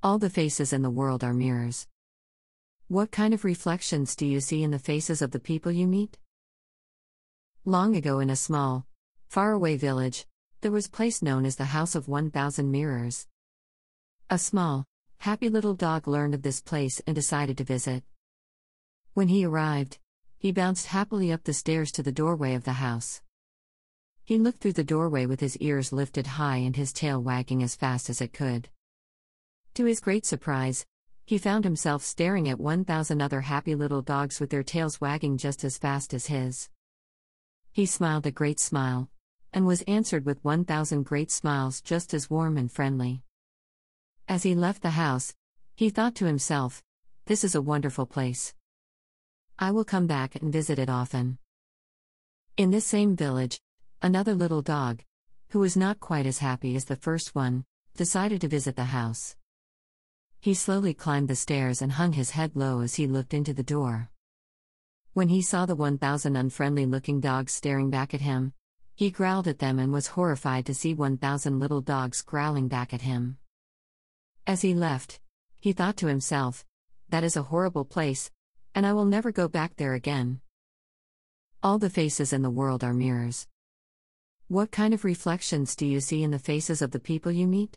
All the faces in the world are mirrors. What kind of reflections do you see in the faces of the people you meet? Long ago, in a small, faraway village, there was a place known as the House of 1000 Mirrors. A small, happy little dog learned of this place and decided to visit. When he arrived, he bounced happily up the stairs to the doorway of the house. He looked through the doorway with his ears lifted high and his tail wagging as fast as it could. To his great surprise, he found himself staring at 1,000 other happy little dogs with their tails wagging just as fast as his. He smiled a great smile, and was answered with 1,000 great smiles just as warm and friendly. As he left the house, he thought to himself, This is a wonderful place. I will come back and visit it often. In this same village, another little dog, who was not quite as happy as the first one, decided to visit the house. He slowly climbed the stairs and hung his head low as he looked into the door. When he saw the 1,000 unfriendly looking dogs staring back at him, he growled at them and was horrified to see 1,000 little dogs growling back at him. As he left, he thought to himself, That is a horrible place, and I will never go back there again. All the faces in the world are mirrors. What kind of reflections do you see in the faces of the people you meet?